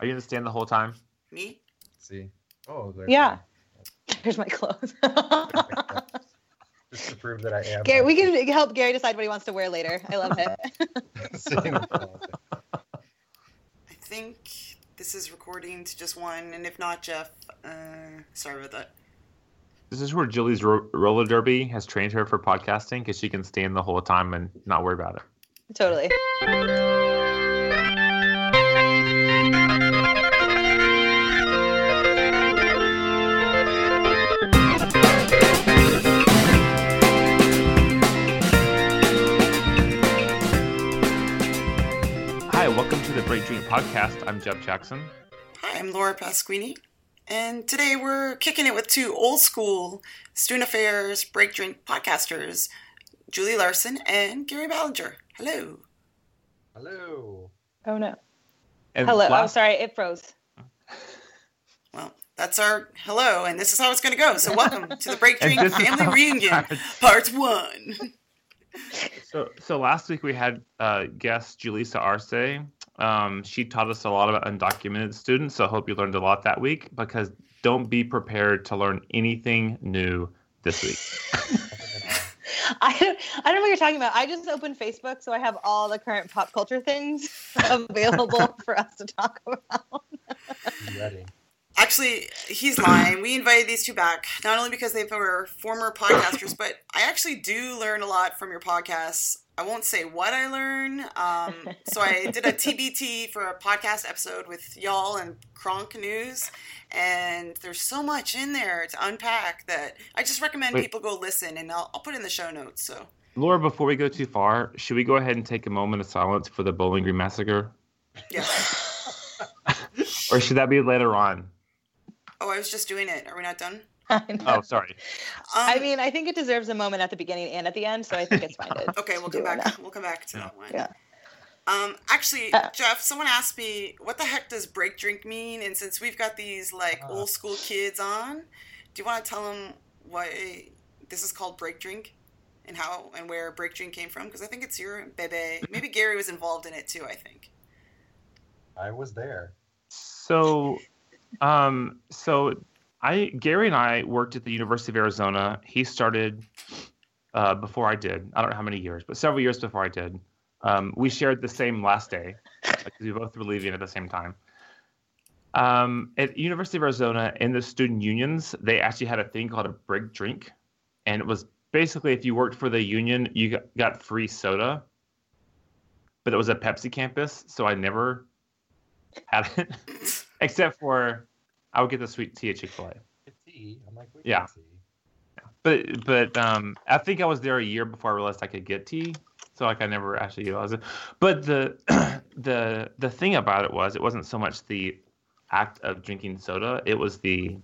Are you gonna stand the whole time? Me? See? Oh, there's Yeah. Here's my clothes. Just to prove that I am. Gary, we can help Gary decide what he wants to wear later. I love it. sitting in the closet. I think this is recording to just one, and if not, Jeff, uh, sorry about that. This is where Julie's ro- roller derby has trained her for podcasting because she can stand the whole time and not worry about it. totally. Podcast. I'm Jeff Jackson. Hi, I'm Laura Pasquini, and today we're kicking it with two old school Student Affairs Break Drink podcasters, Julie Larsen and Gary Ballinger. Hello. Hello. Oh no. And Hello. Oh, last- sorry, it froze. Well, that's our hello, and this is how it's going to go. So, welcome to the Break Drink Family Reunion, Part 1. So, so last week we had uh, guest Julissa Arce. Um, she taught us a lot about undocumented students. So I hope you learned a lot that week. Because don't be prepared to learn anything new this week. I don't, I don't know what you're talking about. I just opened Facebook, so I have all the current pop culture things available for us to talk about. Ready? Actually, he's lying. We invited these two back, not only because they were former podcasters, but I actually do learn a lot from your podcasts. I won't say what I learn. Um, so I did a TBT for a podcast episode with y'all and Cronk News, and there's so much in there to unpack that I just recommend Wait. people go listen, and I'll, I'll put it in the show notes. So Laura, before we go too far, should we go ahead and take a moment of silence for the Bowling Green Massacre? yeah. Or should that be later on? Oh, I was just doing it. Are we not done? Oh, sorry. Um, I mean, I think it deserves a moment at the beginning and at the end, so I think it's fine. To Okay, we'll come back. now. We'll come back to Yeah. that one. Yeah. Um, actually, Uh, Jeff, someone asked me, "What the heck does break drink mean?" And since we've got these like Ah. old school kids on, do you want to tell them why this is called break drink and how and where break drink came from? Because I think it's your bebe. Maybe Gary was involved in it too. I think. I was there. So, um, so I Gary and I worked at the University of Arizona. He started uh, before I did. I don't know how many years, but several years before I did. Um, we shared the same last day because we both were leaving at the same time. Um, at University of Arizona, in the student unions, they actually had a thing called a break drink, and it was basically if you worked for the union, you got, got free soda. But it was a Pepsi campus, so I never had it, except for I would get the sweet tea at Chick Fil A. Tea. I'm like, we Yeah. see. But but um, I think I was there a year before I realized I could get tea, so like I never actually utilized it. But the the the thing about it was it wasn't so much the act of drinking soda; it was the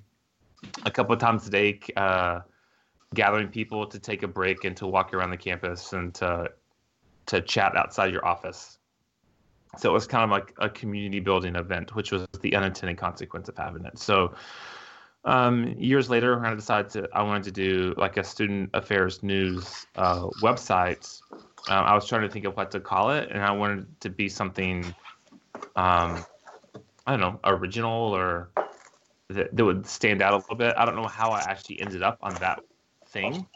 a couple of times a day uh, gathering people to take a break and to walk around the campus and to to chat outside your office. So it was kind of like a community building event, which was the unintended consequence of having it. So um, years later, I decided to, I wanted to do like a student affairs news uh, website. Um, I was trying to think of what to call it, and I wanted it to be something, um, I don't know, original or that, that would stand out a little bit. I don't know how I actually ended up on that thing.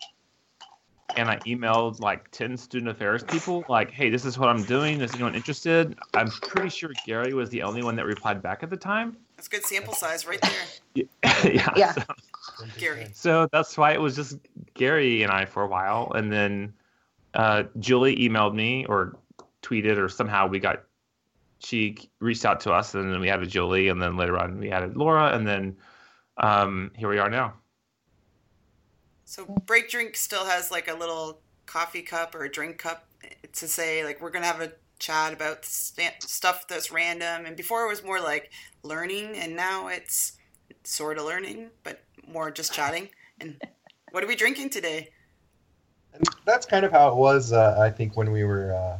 And I emailed like 10 student affairs people, like, hey, this is what I'm doing. Is anyone interested? I'm pretty sure Gary was the only one that replied back at the time. That's good sample size right there, yeah. Yeah. so- Gary. so that's why it was just Gary and I for a while, and then uh, Julie emailed me or tweeted or somehow we got. She reached out to us, and then we added Julie, and then later on we added Laura, and then um, here we are now. So break drink still has like a little coffee cup or a drink cup to say like we're gonna have a chat about st- stuff that's random. And before it was more like learning, and now it's sort of learning, but more just chatting. And what are we drinking today? And that's kind of how it was, uh, I think, when we were uh,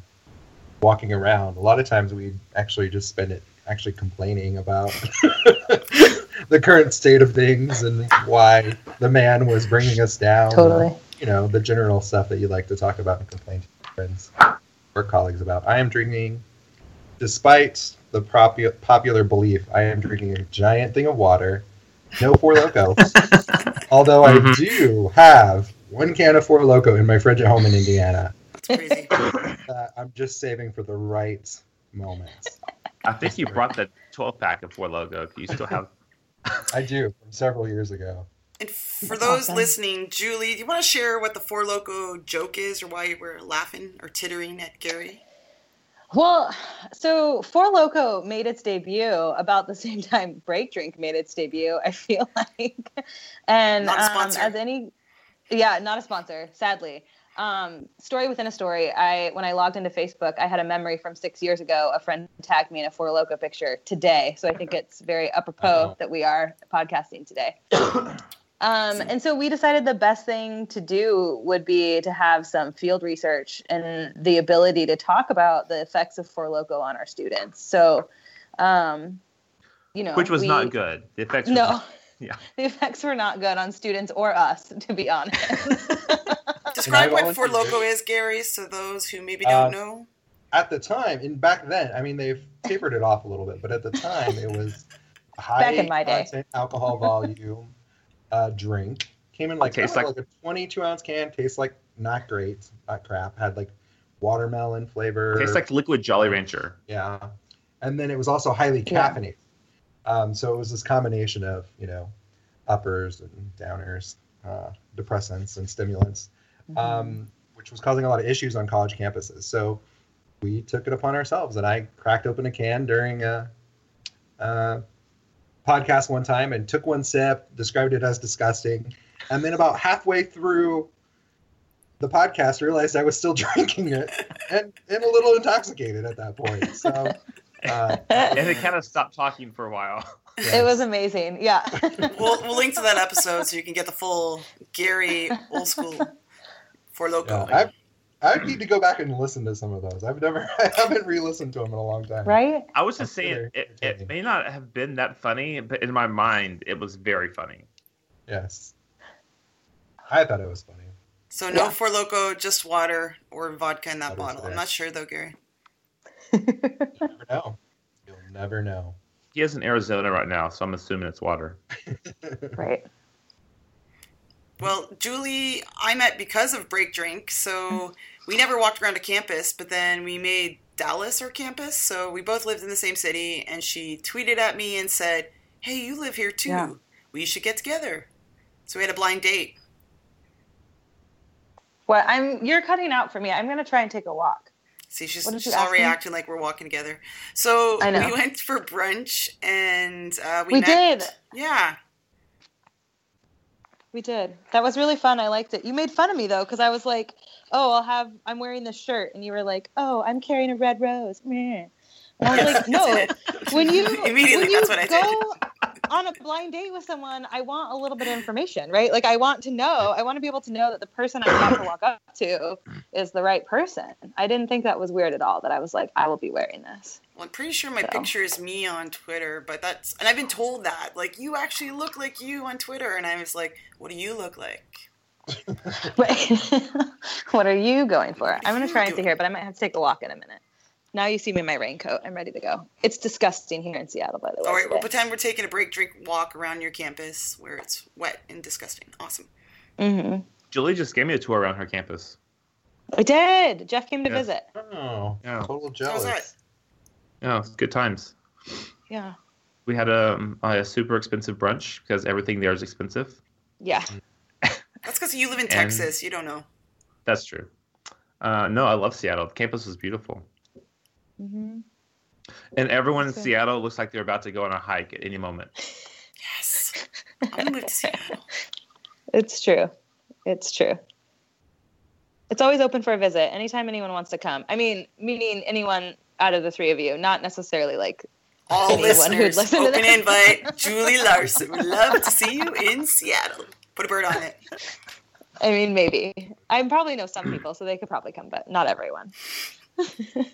walking around. A lot of times we actually just spend it actually complaining about the current state of things and why the man was bringing us down. Totally. You know, the general stuff that you like to talk about and complain to your friends or colleagues about. I am drinking, despite the propu- popular belief, I am drinking a giant thing of water, no Four Loco. Although I Mhm. do have one can of Four Loco in my fridge at home in Indiana That's crazy. that I'm just saving for the right moments. I think you brought the 12 pack of Four Loco. You still have. I do from several years ago. And for That's those awesome. listening, Julie, do you want to share what the Four Loco joke is or why you were laughing or tittering at Gary? Well, so Four Loco made its debut about the same time Break Drink made its debut. I feel like, and Not a um, as any, yeah, not a sponsor, sadly. Um, story within a story. I when I logged into Facebook, I had a memory from six years ago. A friend tagged me in a Four Loco picture today, so I think it's very apropos Uh-oh. that we are podcasting today. Um, and so we decided the best thing to do would be to have some field research and the ability to talk about the effects of Four Loco on our students. So, um, you know, Which was we- not good. The effects. were No, not- Yeah. the effects were not good on students or us, to be honest. Describe what Four volunteered. Loco is, Gary, so those who maybe don't Uh, know. At the time, and back then, I mean, they've tapered it off a little bit, but at the time, it was high Back in my day. content alcohol volume uh, drink. Came in like, Tastes I like- like a 22 ounce can. Tastes like not great, not crap. Had like watermelon flavor. Tastes like liquid Jolly Rancher. Yeah. And then it was also highly Yeah. caffeinated. Um, so it was this combination of, you know, uppers and downers, uh, depressants and stimulants, Mm-hmm. um, which was causing a lot of issues on college campuses. So we took it upon ourselves and I cracked open a can during a, a podcast one time and took one sip, described it as disgusting. And then about halfway through the podcast, realized I was still drinking it and, and a little intoxicated at that point. So, uh, And it kind of stopped talking for a while. It was amazing. Yeah. We'll, we'll link to that episode so you can get the full Gary old school Four Loco. Yeah, I I need to go back and listen to some of those. I've never, I haven't re-listened to them in a long time. right? I was That's just saying, it, it may not have been that funny, but in my mind, it was very funny. Yes, I thought it was funny. So no Yeah. Four Loco, just water or vodka in that That is bottle. I'm not sure though, Gary. You never know. You'll never know. He is in Arizona right now, so I'm assuming it's water. right. Well, Julie, I met because of Break Drink, so we never walked around a campus, but then we made Dallas our campus, so we both lived in the same city, and she tweeted at me and said, Hey, you live here too. Yeah. We should get together. So we had a blind date. Well, I'm. You're cutting out for me. I'm gonna try and take a walk. See, she's, What did you she's ask already me? acting like we're walking together. So I know. we went for brunch, and uh, we, We met. did. Yeah. We did. That was really fun. I liked it. You made fun of me though, because I was like, "Oh, I'll have. I'm wearing this shirt," and you were like, "Oh, I'm carrying a red rose." Meh. And I was like, "No." When you Immediately, when you that's what I go. On a blind date with someone, I want a little bit of information, right? Like, I want to know. I want to be able to know that the person I'm about to walk up to is the right person. I didn't think that was weird at all. That I was like, I will be wearing this. Well, I'm pretty sure my So. picture is me on Twitter, but that's and I've been told that like you actually look like you on Twitter, and I was like, what do you look like? What are you going for? I'm gonna try and see here, but I might have to take a walk in a minute. Now you see me in my raincoat. I'm ready to go. It's disgusting here in Seattle, by the way. All right, we'll pretend we're taking a break, drink, walk around your campus where it's wet and disgusting. Awesome. Mm-hmm. Julie just gave me a tour around her campus. I did. Jeff came to Yeah. visit. Oh, Yeah. total How's jealous. that? Yeah, it's good times. Yeah. We had a, a super expensive brunch because everything there is expensive. Yeah. That's because you live in And- Texas. You don't know. That's true. Uh, no, I love Seattle. The campus was beautiful. Hmm And everyone in So- Seattle looks like they're about to go on a hike at any moment. Yes. I'm gonna move to Seattle. It's true. It's true. It's always open for a visit anytime anyone wants to come. I mean, meaning anyone out of the three of you, not necessarily like All Anyone who'd listeners, listen to open this. invite. Julie Larsen We'd love to see you in Seattle. Put a bird on it. I mean, maybe. I probably know some people, so they could probably come, but not everyone.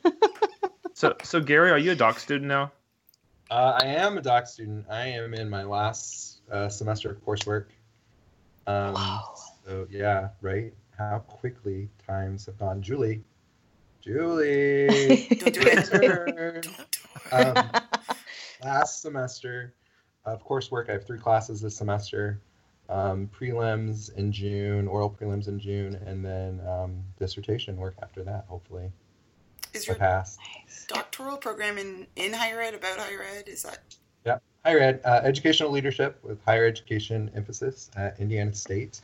So, so Gary, are you a doc student now? Uh, I am a doc student. I am in my last uh, semester of coursework. Um, Wow. So yeah, right. How quickly times have gone. Julie, Julie, Don't do it. turn. Don't do Um, last semester of coursework, I have three classes this semester. Um, prelims in June, oral prelims in June, and then um, dissertation work after that. Hopefully, Is I your pass. doctoral program in, in higher ed about higher ed? Is that Yeah, Higher ed, uh, educational leadership with higher education emphasis at Indiana State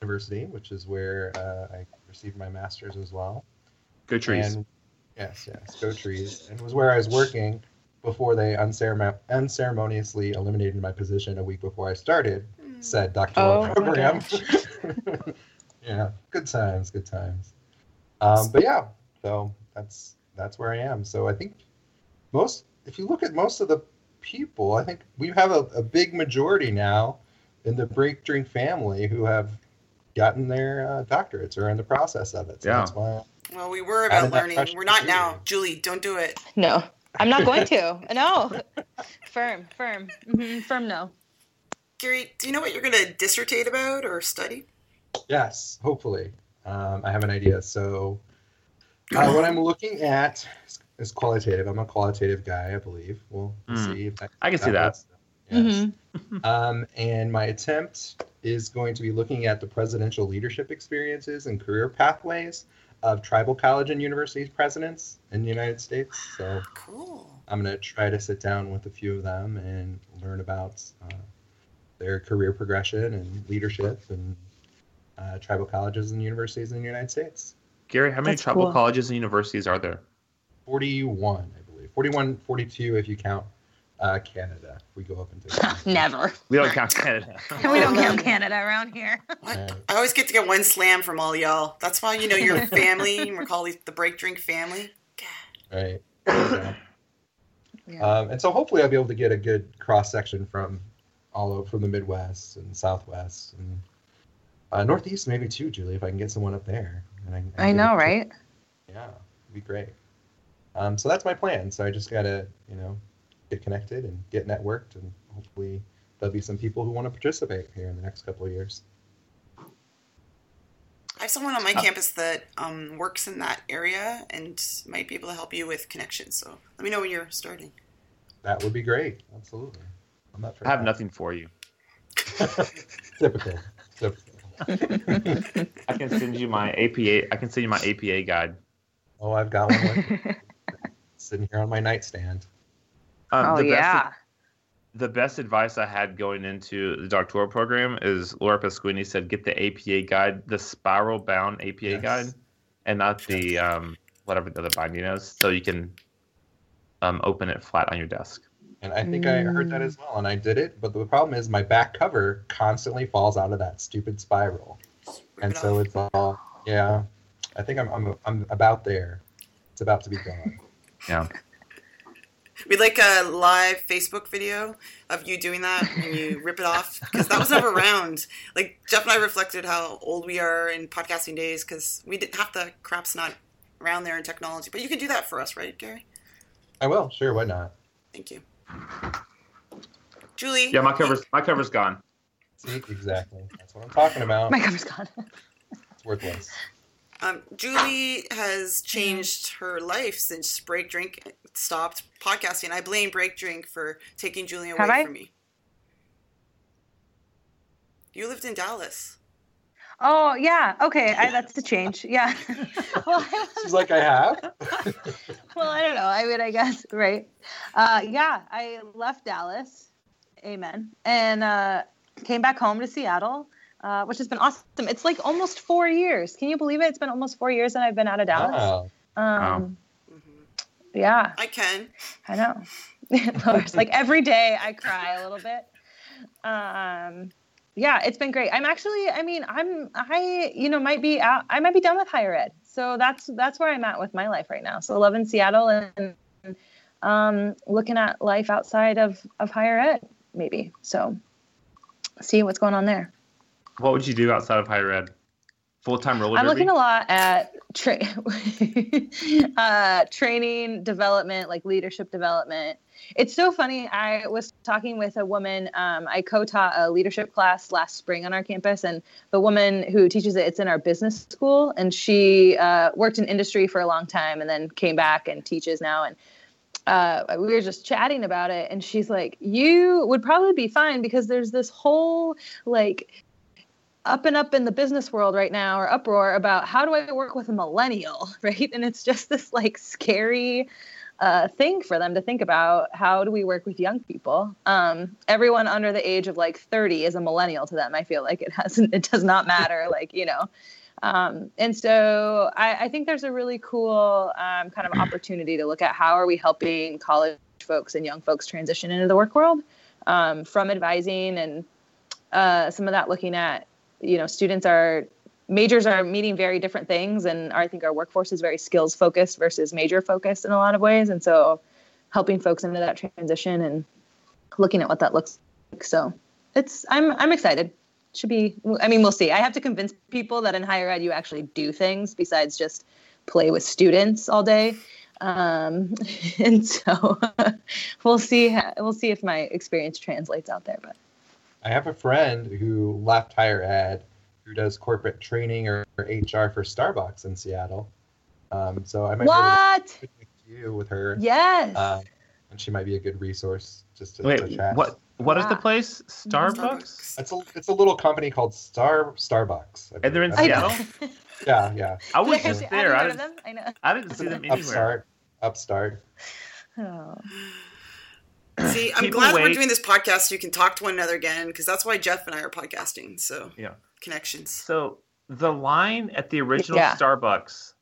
University, which is where uh, I received my master's as well. Go trees. And yes, yes, go trees. And it was where I was working before they unceremon- unceremoniously eliminated my position a week before I started Hmm. said doctoral Oh program. yeah, good times, good times. Um, but yeah, so that's that's where I am. So I think most, if you look at most of the people, I think we have a, a big majority now in the break drink family who have gotten their uh, doctorates or are in the process of it. So Yeah. that's why Well, we were about learning. We're not now. you. Julie, don't do it. No, I'm not going to. No. Firm, firm, hmm firm. No. Gary, do you know what you're going to dissertate about or study? Yes, hopefully. Um, I have an idea. So, uh, what I'm looking at is, is qualitative. I'm a qualitative guy, I believe. We'll Hmm. see if that, I can see that. works. Yes. Mhm. Um, and my attempt is going to be looking at the presidential leadership experiences and career pathways of tribal college and university presidents in the United States. So, Cool. I'm going to try to sit down with a few of them and learn about uh, their career progression and leadership and uh, tribal colleges and universities in the United States. Gary, how many That's tribal cool. colleges and universities are there? 41, I believe. 41, 42 if you count uh, Canada. If we go up into Canada. Never. We don't count Canada. We don't count Canada around here. What? Uh, I always get to get one slam from all y'all. That's why you know your family. and We're called the break drink family. right. Yeah. Yeah. Um, and so hopefully I'll be able to get a good cross section from all over from the Midwest and Southwest and uh, Northeast maybe too, Julie, if I can get someone up there. And I, I know, right? Yeah, it'd be great. Um, so that's my plan. So I just gotta, you know, get connected and get networked, and hopefully there'll be some people who want to participate here in the next couple of years. I have someone on my Oh. campus that um, works in that area and might be able to help you with connections. So let me know when you're starting. That would be great. Absolutely. I'm not sure. I have nothing for you. Typical. Typical. I can send you my APA. I can send you my APA guide. Oh, I've got one with- sitting here on my nightstand. Um, oh the best- yeah. the best advice I had going into the doctoral program is Laura Pasquini said, get the APA guide, the spiral bound APA Yes. guide, and not the um, whatever the other binding is, so you can um, open it flat on your desk. And I think I heard that as mm. well, and I did it. But the problem is my back cover constantly falls out of that stupid spiral, and so it's all yeah. I think I'm I'm I'm about there. It's about to be gone. Yeah. We'd like a live Facebook video of you doing that and you rip it off because that was never around. Like Jeff and I reflected how old we are in podcasting days because we didn't have the crap's not around there in technology. But you can do that for us, right, Gary? I will. Sure, why not? Thank you, Julie. Yeah, my cover's my cover's gone. See, exactly. That's what I'm talking about. My cover's gone. It's worthless. Um, Julie has changed her life since Break Drink stopped podcasting. I blame Break Drink for taking Julie away Have I? from me. You lived in Dallas. Oh yeah. Okay. I, that's a change. Yeah. well, I She's like, I have. well, I don't know. I mean, I guess right. Uh, yeah. I left Dallas. Amen. And uh, came back home to Seattle, uh, which has been awesome. It's like almost four years. Can you believe it? It's been almost four years and I've been out of Dallas. Wow. Um, Mhm. Yeah. I can. I know. It's like every day I cry a little bit. Um, yeah, it's been great. I'm actually, I mean, I'm, I, you know, might be out, I might be done with higher ed. So that's, that's where I'm at with my life right now. So love in Seattle and, um, looking at life outside of, of higher ed, maybe. So see what's going on there. What would you do outside of higher ed? Full time roller I'm derby? looking a lot at tra- uh, training, development, like leadership development. It's so funny. I was talking with a woman. Um, I co-taught a leadership class last spring on our campus, and the woman who teaches it, it's in our business school, and she uh, worked in industry for a long time, and then came back and teaches now. And uh, we were just chatting about it, and she's like, "You would probably be fine because there's this whole like." Up and up in the business world right now or uproar about how do I work with a millennial, right? And it's just this like scary uh, thing for them to think about. How do we work with young people? Um, everyone under the age of like 30 is a millennial to them. I feel like it hasn't, it does not matter. like, you know, um, and so I, I, think there's a really cool um, kind of opportunity to look at how are we helping college folks and young folks transition into the work world um, from advising and uh, some of that looking at, you know, students are majors are meeting very different things and i think our workforce is very skills focused versus major focused in a lot of ways. And so helping folks into that transition and looking at what that looks like. So it's i'm i'm excited. Should be i mean we'll see. I have to convince people that in higher ed you actually do things besides just play with students all day. Um, and so we'll see we'll see if my experience translates out there but i have a friend who left higher ed who does corporate training or, or HR for Starbucks in Seattle. Um, so I might what? be able to you with her. Yes. Uh, and she might be a good resource just to, Wait, to chat. what? What yeah. is the place? Starbucks. Starbucks. It's a it's a little company called Star Starbucks. I And they're in believe. I know. Seattle? Yeah, yeah. I was I've just there. I heard of didn't, them. I know. I didn't see them anywhere. Upstart. Upstart. Oh. See, I'm People glad we're doing this podcast so you can talk to one another again because that's why Jeff and I are podcasting. So Yeah. connections. So the line at the original Yeah. Starbucks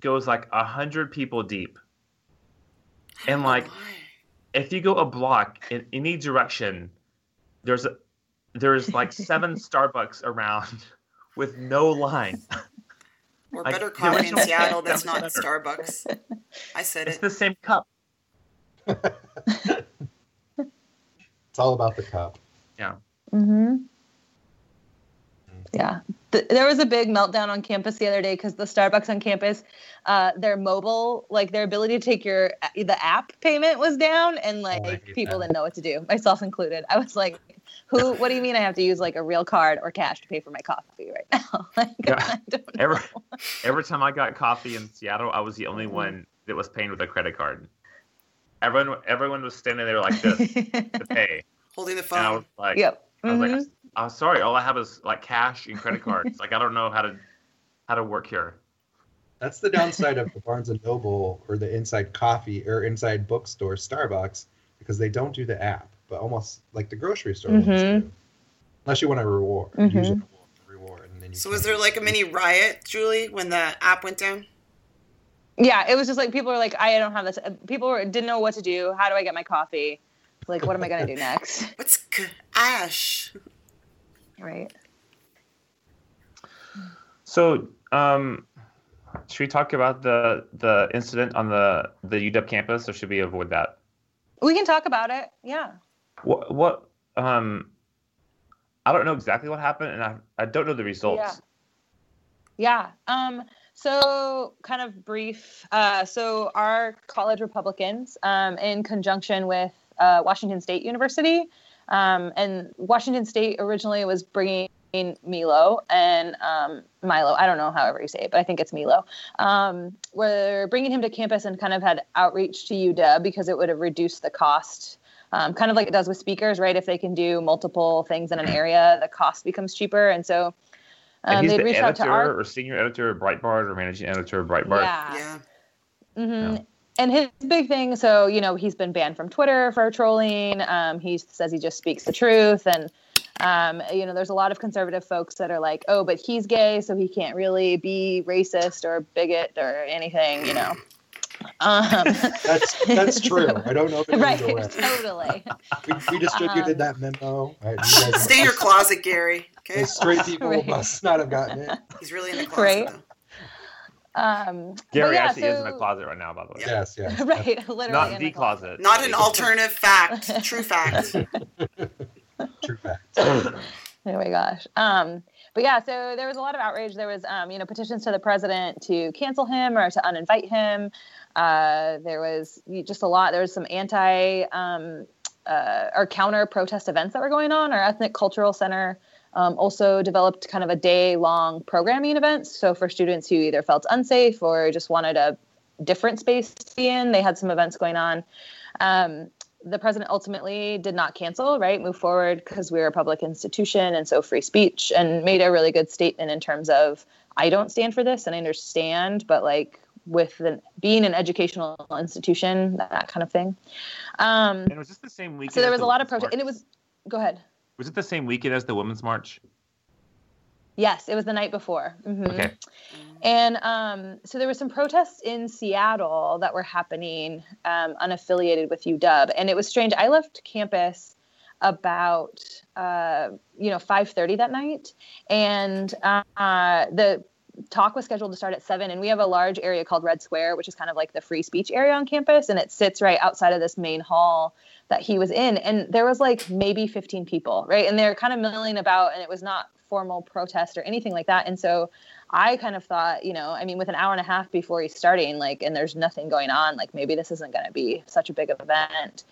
goes like a hundred people deep, and like Why? if you go a block in any direction, there's a there's like seven Starbucks around with no line. Or like, better coffee in Seattle that's not. Starbucks. I said It's it. the same cup. It's all about the cup. Yeah. Mm-hmm. Yeah. Th- there was a big meltdown on campus the other day because the Starbucks on campus, uh, their mobile, like their ability to take your the app payment was down, and like hate people that. didn't know what to do, myself included. I was like, "Who? What do you mean I have to use like a real card or cash to pay for my coffee right now?" like, Yeah. I don't know. Every every time I got coffee in Seattle, I was the only Mhm. one that was paying with a credit card. Everyone everyone was standing there like this to pay, Holding the and I phone. was like, yep. I was like, I'm sorry, all I have is like cash and credit cards. like I don't know how to how to work here. That's the downside of the Barnes and Noble or the Inside Coffee or Inside Bookstore Starbucks because they don't do the app, but almost like the grocery store ones Mhm. do. Unless you want to reward, Mhm. use a reward, and then you. So was there like a mini riot, Julie, when the app went down? Yeah, it was just like people were like, I don't have this. People were, didn't know what to do. How do I get my coffee? Like, what am I gonna do next? What's c- Ash? Right. So, um, should we talk about the the incident on the the UW campus, or should we avoid that? We can talk about it. Yeah. What what um, I don't know exactly what happened, and I I don't know the results. Yeah. Um, so kind of brief. Uh, so our college Republicans, um, in conjunction with uh, Washington State University, um, and Washington State originally was bringing Milo and um, Milo. I don't know however you say it, but I think it's Milo. Um, we're bringing him to campus and kind of had outreach to UW because it would have reduced the cost. Um, kind of like it does with speakers, right? If they can do multiple things in an area, the cost becomes cheaper. And so And um, he's they'd the reached out to editor our or senior editor of Breitbart or managing editor of Breitbart. yeah. Yeah. hmm Yeah. And his big thing, so you know, he's been banned from Twitter for trolling. Um, he says he just speaks the truth, and um, you know, there's a lot of conservative folks that are like, "Oh, but he's gay, so he can't really be racist or bigot or anything," you know. Um, That's that's true. I don't know if right, totally. We, we distributed Um, that memo. Right, you Stay in your closet, Gary. Okay. straight people Right. must not have gotten it. He's really in the closet. Right. Um, Gary yeah, actually is in the closet right now, by the way. Yes, yes. right, literally Not in the closet. Not an alternative fact. True fact. True fact. Oh my gosh. Um, but yeah, so there was a lot of outrage. There was, um, you know, petitions to the president to cancel him or to uninvite him. Uh, there was just a lot. There was some anti um, uh, or counter protest events that were going on. Our Ethnic Cultural Center um, also developed kind of a day long programming event. So for students who either felt unsafe or just wanted a different space to be in. They had some events going on. Um, the president ultimately did not cancel, right? Move forward because we're a public institution and so free speech, and made a really good statement in terms of I don't stand for this and I understand, but like with the, being an educational institution, that kind of thing. Um, And was this the same weekend? so there was the a lot of protest, and it was. Go ahead. Was it the same weekend as the Women's March? Yes, it was the night before. Mhm. Okay. And um, so there were some protests in Seattle that were happening um, unaffiliated with UW, and it was strange. I left campus about uh, you know 5:30 that night, and uh, the talk was scheduled to start at seven. And we have a large area called Red Square, which is kind of like the free speech area on campus, and it sits right outside of this main hall that he was in. And there was like maybe 15 people, right? And they're kind of milling about, and it was not formal protest or anything like that. And so I kind of thought, you know, I mean, with an hour and a half before he's starting, like, and there's nothing going on, like maybe this isn't going to be such a big event.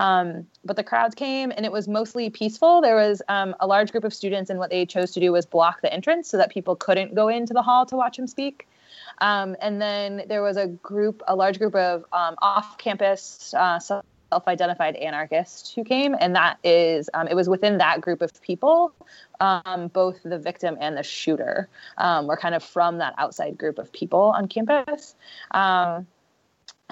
Um, but the crowds came and it was mostly peaceful. There was um, a large group of students, and what they chose to do was block the entrance so that people couldn't go into the hall to watch him speak. Um, and then there was a group, a large group of um, off campus uh, self-identified anarchists who came and that is um, it was within that group of people um, both the victim and the shooter were kind of from that outside group of people on campus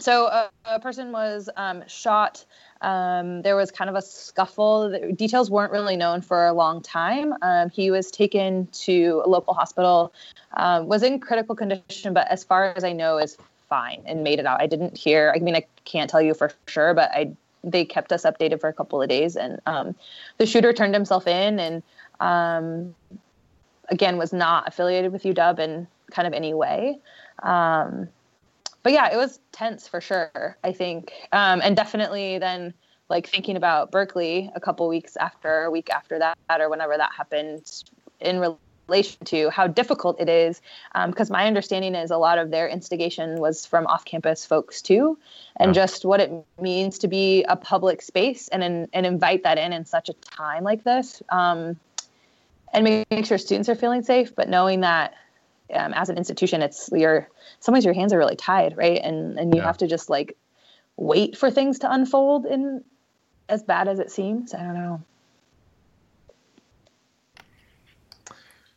so a, a person was um, shot um, there was kind of a scuffle. The details weren't really known for a long time. Um, he was taken to a local hospital um, was in critical condition but as far as i know is fine and made it out. I didn't hear i mean i can't tell you for sure but i they kept us updated for a couple of days and um, the shooter turned himself in and um, again was not affiliated with uw in kind of any way. Um, but yeah, it was tense for sure. I think, um, and definitely then like thinking about Berkeley a couple weeks after, a week after that, or whenever that happened, in relation to how difficult it is, because um, my understanding is a lot of their instigation was from off-campus folks too, and Yeah. just what it means to be a public space and and invite that in in such a time like this. Um, and making sure students are feeling safe, but knowing that um, as an institution, it's your in some ways your hands are really tied, right? And and you Yeah. have to just like wait for things to unfold in as bad as it seems. I don't know.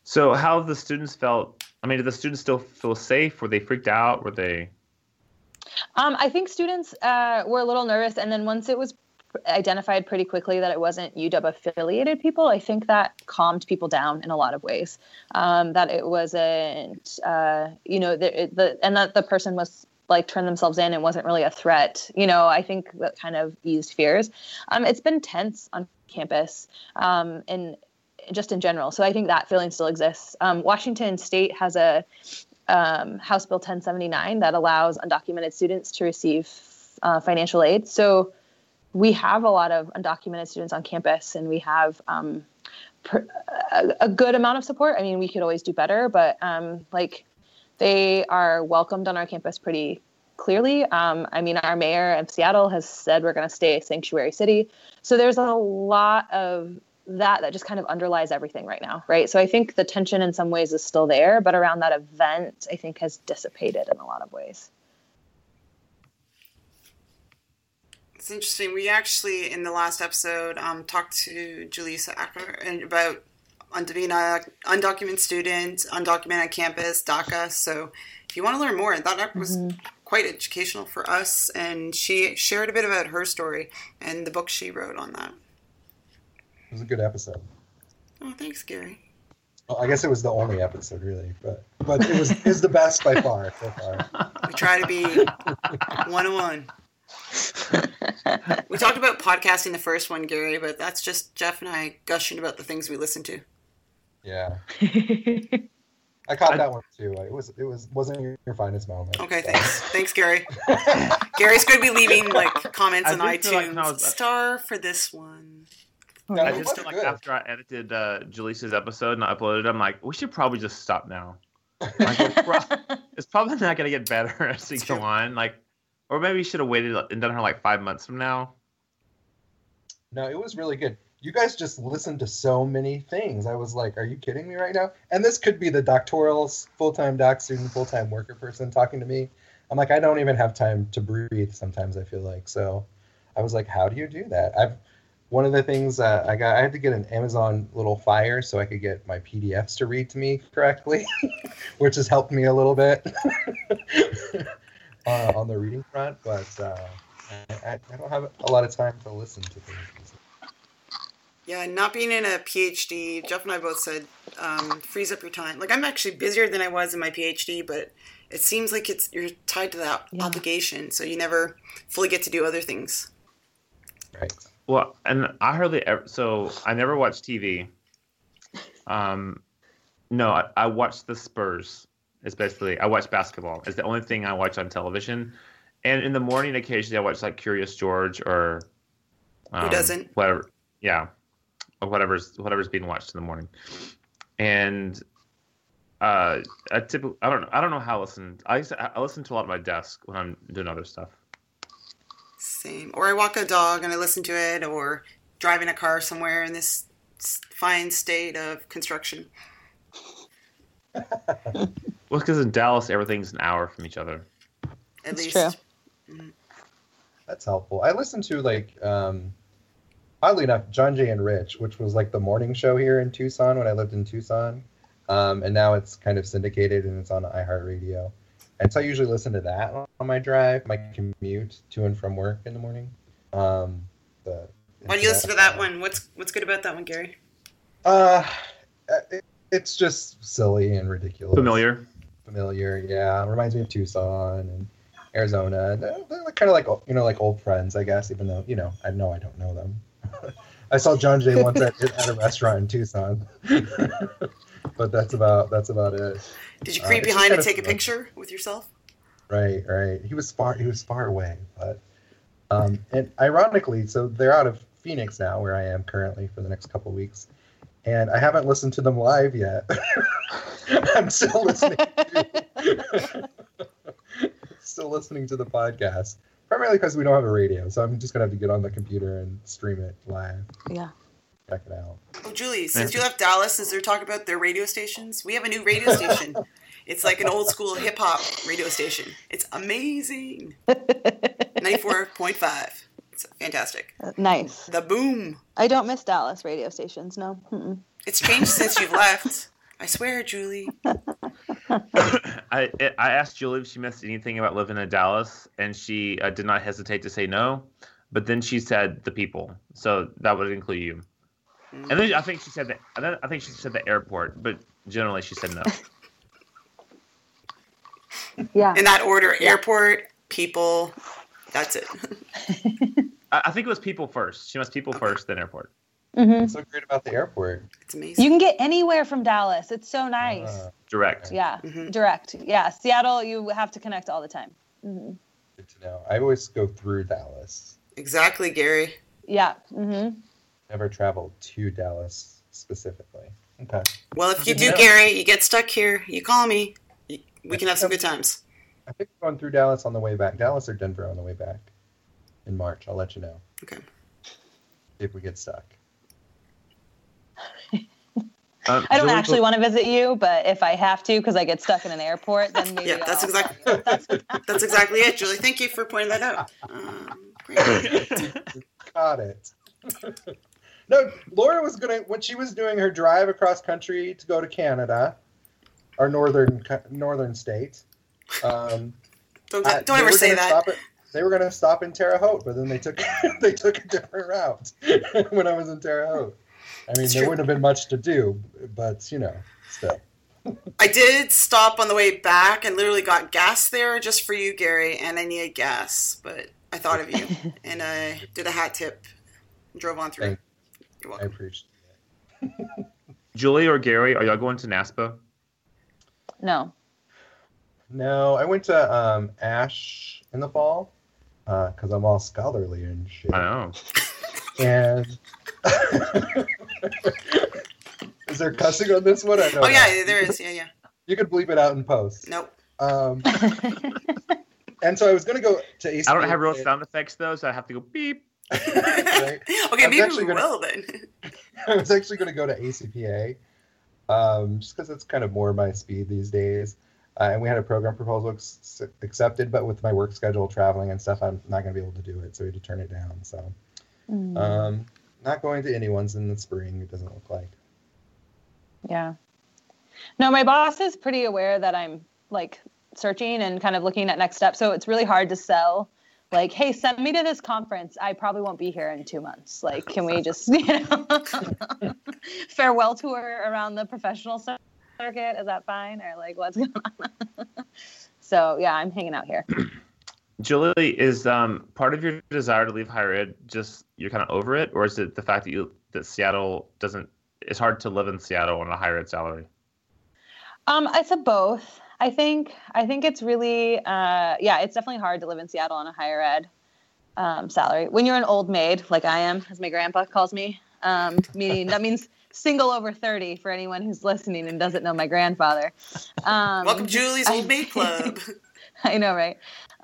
So how have the students felt? I mean, did the students still feel safe? Were they freaked out? Were they? Um, I think students uh, were a little nervous, and then once it was identified pretty quickly that it wasn't UW affiliated people, I think that calmed people down in a lot of ways. Um, that it wasn't, uh, you know, the, the and that the person was like turned themselves in and wasn't really a threat. You know, I think that kind of eased fears. Um, it's been tense on campus, um, and just in general. So I think that feeling still exists. Um, Washington State has a um, House Bill 1079 that allows undocumented students to receive uh, financial aid. So we have a lot of undocumented students on campus, and we have um, a, a good amount of support. I mean, we could always do better, but um, like they are welcomed on our campus pretty clearly. Um, I mean, our mayor of Seattle has said we're going to stay a sanctuary city. So there's a lot of that that just kind of underlies everything right now, right? So I think the tension in some ways is still there, but around that event, I think has dissipated in a lot of ways. It's interesting. We actually, in the last episode, um, talked to Julissa Acker and about undocumented, undocumented students, undocumented campus, DACA. So if you want to learn more, that was quite educational for us. And she shared a bit about her story and the book she wrote on that. It was a good episode. Oh, thanks, Gary. Well, I guess it was the only episode, really, but but it was it was the best by far so far. We try to be one on one. We talked about podcasting the first one, Gary, but that's just Jeff and I gushing about the things we listen to. Yeah, I caught I- that one too. It was it was wasn't your, your finest moment. Okay, thanks. Thanks, Gary. Gary's going to be leaving like comments I on do feel like iTunes. when I Star for this one. No, I just feel like good. after I edited uh, Julissa's episode and I uploaded it, I'm like, we should probably just stop now. Like, it's probably not going to get better as we It's go on. Like, or maybe you should have waited and done her like five months from now. No, it was really good. You guys just listened to so many things. I was like, are you kidding me right now? And this could be the doctoral full time doc student, full time worker person talking to me. I'm like, I don't even have time to breathe. Sometimes I feel like so. I was like, how do you do that? I've one of the things uh, I got, I had to get an Amazon little fire so I could get my PDFs to read to me correctly, which has helped me a little bit uh, on the reading front. But uh, I, I don't have a lot of time to listen to things. Yeah, not being in a PhD, Jeff and I both said um, frees up your time. Like I'm actually busier than I was in my PhD, but it seems like it's you're tied to that Yeah. obligation, so you never fully get to do other things. Right. Well, and I hardly ever. So I never watch TV. Um, no, I, I watch the Spurs. It's basically I watch basketball. It's the only thing I watch on television. And in the morning, occasionally I watch like Curious George or um, doesn't? Whatever. Yeah, or whatever's whatever's being watched in the morning. And uh, I typically I don't know I don't know how I listen. I I listen to a lot at my desk when I'm doing other stuff. Same. Or I walk a dog and I listen to it, or drive in a car somewhere in this fine state of construction. Well, because in Dallas everything's an hour from each other. At That's least. true. That's helpful. I listened to like um oddly enough, John Jay and Rich, which was like the morning show here in Tucson when I lived in Tucson. Um, and now it's kind of syndicated and it's on iHeartRadio. And so I usually listen to that on my drive, my commute to and from work in the morning. Um, the, Why do you listen to that one? What's what's good about that one, Gary? Uh, it, it's just silly and ridiculous. Familiar. Familiar. Yeah, reminds me of Tucson and Arizona. They're, they're kind of like you know like old friends, I guess. Even though you know I know I don't know them. I saw John Jay once at, at a restaurant in Tucson, but that's about that's about it. Did you Uh, creep just behind and take a fun. picture with yourself? Right, right. He was far he was far away, but um, and ironically, so they're out of Phoenix now, where I am currently for the next couple weeks, and I haven't listened to them live yet. I'm still listening. To, still listening to the podcast, primarily because we don't have a radio, so I'm just gonna have to get on the computer and stream it live. Yeah. Check it out. Oh, Julie, since you left Dallas, is there talk about their radio stations? We have a new radio station. It's like an old school hip hop radio station. It's amazing. 94.5. It's fantastic. Nice. The boom. I don't miss Dallas radio stations. No. Mm-mm. It's changed since you've left. I swear, Julie. I I asked Julie if she missed anything about living in Dallas, and she uh, did not hesitate to say no. But then she said the people, so that would include you. And then I think she said that. I think she said the airport, but generally she said no. Yeah. In that order airport, people. That's it. I, I think it was people first. She must people first, then airport. hmm What's so great about the airport? It's amazing. You can get anywhere from Dallas. It's so nice. Uh, Direct. yeah. Mhm. Direct. Yeah. Seattle, you have to connect all the time. hmm good to know. I always go through Dallas. Exactly, Gary. Yeah. hmm Never traveled to Dallas specifically. Okay. Well, if you do, know. Gary, you get stuck here, you call me. We can have some good times. I think we're going through Dallas on the way back. Dallas or Denver on the way back in March. I'll let you know Okay. if we get stuck. Um, I don't Julie, actually want to visit you, but if I have to because I get stuck in an airport, then maybe. Yeah, that's I'll- exactly that's, that's exactly it, Julie. Thank you for pointing that out. Um. Got it. no, Laura was gonna when she was doing her drive across country to go to Canada, our northern northern state. Um, Don't don't they ever say gonna that. Stop at, they were going to stop in Terre Haute, but then they took they took a different route when I was in Terre Haute. I mean, It's there true. wouldn't have been much to do, but you know, still. I did stop on the way back and literally got gas there just for you, Gary, and I needed gas, but I thought of you and I did a hat tip and drove on through. Thank- You're welcome. I welcome. appreciate Julie or Gary, are y'all going to NASPA? No. No, I went to um, ASHE in the fall because I'm all scholarly and shit. I know. And is there cussing on this one? I don't Oh yeah, know. there is. Yeah, yeah. You could bleep it out in post. Nope. Um, and so I was gonna go to ACPA. I don't have real sound effects though, so I have to go beep. Right? okay, I'm maybe we gonna- will then. I was actually gonna go to ACPA, um, just because it's kind of more my speed these days. Uh, and we had a program proposal ex- accepted, but with my work schedule, traveling and stuff, I'm not going to be able to do it. So we had to turn it down. So, Mm. um, not going to anyone's in the spring. It doesn't look like. Yeah. No, my boss is pretty aware that I'm like searching and kind of looking at next steps. So it's really hard to sell like, hey, send me to this conference. I probably won't be here in two months. Like, can we just, you know, farewell tour around the professional cir- circuit? Is that fine? Or like, what's going on? so yeah, I'm hanging out here. Julie, is um, part of your desire to leave higher ed just you're kind of over it, or is it the fact that you that Seattle doesn't? It's hard to live in Seattle on a higher ed salary. Um, it's a both. I think I think it's really uh, yeah, it's definitely hard to live in Seattle on a higher ed um, salary. When you're an old maid, like I am, as my grandpa calls me, um, meaning that means single over thirty for anyone who's listening and doesn't know my grandfather. Um, Welcome, Julie's Old Maid Club. I know, right?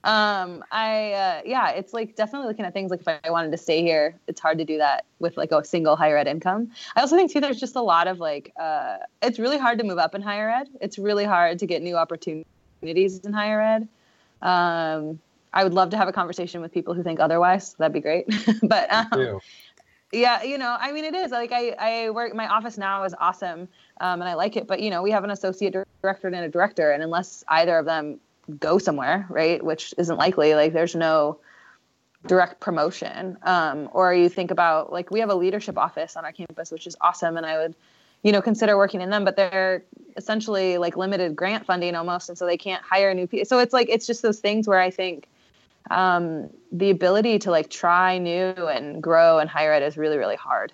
Um, I uh, yeah, it's like definitely looking at things like if I wanted to stay here, it's hard to do that with like a single higher ed income. I also think too, there's just a lot of like, uh, it's really hard to move up in higher ed. It's really hard to get new opportunities in higher ed. Um, I would love to have a conversation with people who think otherwise. That'd be great. but um, Ew. Yeah, you know, I mean, it is like I, I work. My office now is awesome, um, and I like it. But you know, we have an associate director and a director, and unless either of them go somewhere, right, which isn't likely, like there's no direct promotion. Um, or you think about like we have a leadership office on our campus, which is awesome, and I would, you know, consider working in them, but they're essentially like limited grant funding almost, and so they can't hire new people. So it's like it's just those things where I think um, the ability to like try new and grow and higher ed is really really hard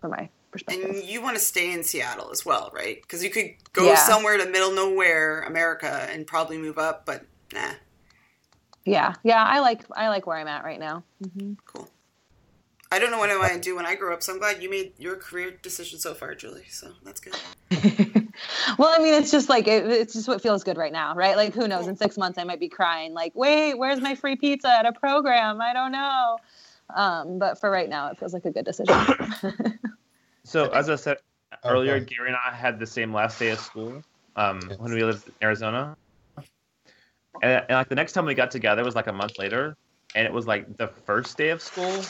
from my perspective. and you want to stay in Seattle as well, right? Because you could go Yeah. somewhere to middle nowhere, America, and probably move up, but nah. yeah, yeah, I like I like where I'm at right now. Mm-hmm. Cool. I don't know what I want to do when I grow up, so I'm glad you made your career decision so far, Julie. So that's good. well, I mean, it's just like it, it's just what feels good right now, right? Like, who knows? In six months, I might be crying, like, "Wait, where's my free pizza at a program?" I don't know. Um, but for right now, it feels like a good decision. So as I said earlier, go Gary and I had the same last day of school um, Yes. when we lived in Arizona, and, and like the next time we got together was like a month later, and it was like the first day of school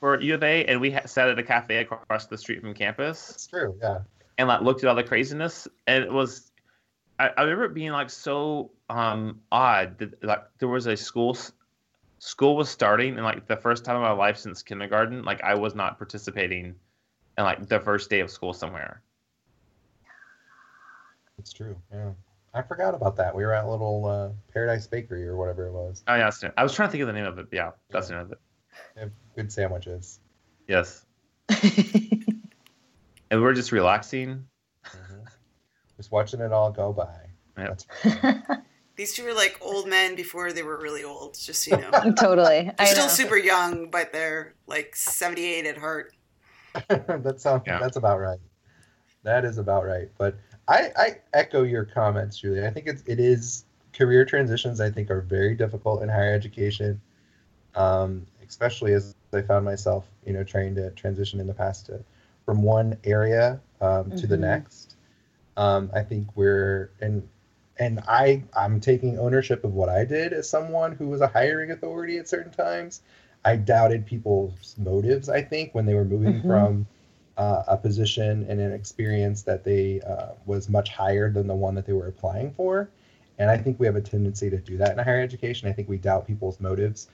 for U of A, and we ha- sat at a cafe across the street from campus, That's true. Yeah. And like looked at all the craziness, and it was. I, I remember it being like so um, odd that like there was a school. School was starting, and like the first time in my life since kindergarten, like I was not participating in like the first day of school somewhere. It's true. Yeah. I forgot about that. We were at little uh, Paradise Bakery or whatever it was. Oh yeah. I was trying to think of the name of it. Yeah, that's the name of it. Good sandwiches. Yes, and we're just relaxing. Mhm. Just watching it all go by. Yep. That's These two are like old men before they were really old, just so you know. totally. They're I still know. super young, but they're like 78 at heart. that sounds Yeah. that's about right. That is about right. But I, I echo your comments, Julie. I think it's it is career transitions. I think are very difficult in higher education, um, especially as I found myself, you know, trying to transition in the past to from one area um, to the Mhm. next. Um, I think we're and and I I'm taking ownership of what I did as someone who was a hiring authority at certain times. I doubted people's motives. I think when they were moving Mhm. from uh, a position and an experience that they uh, was much higher than the one that they were applying for, and I think we have a tendency to do that in higher education. I think we doubt people's motives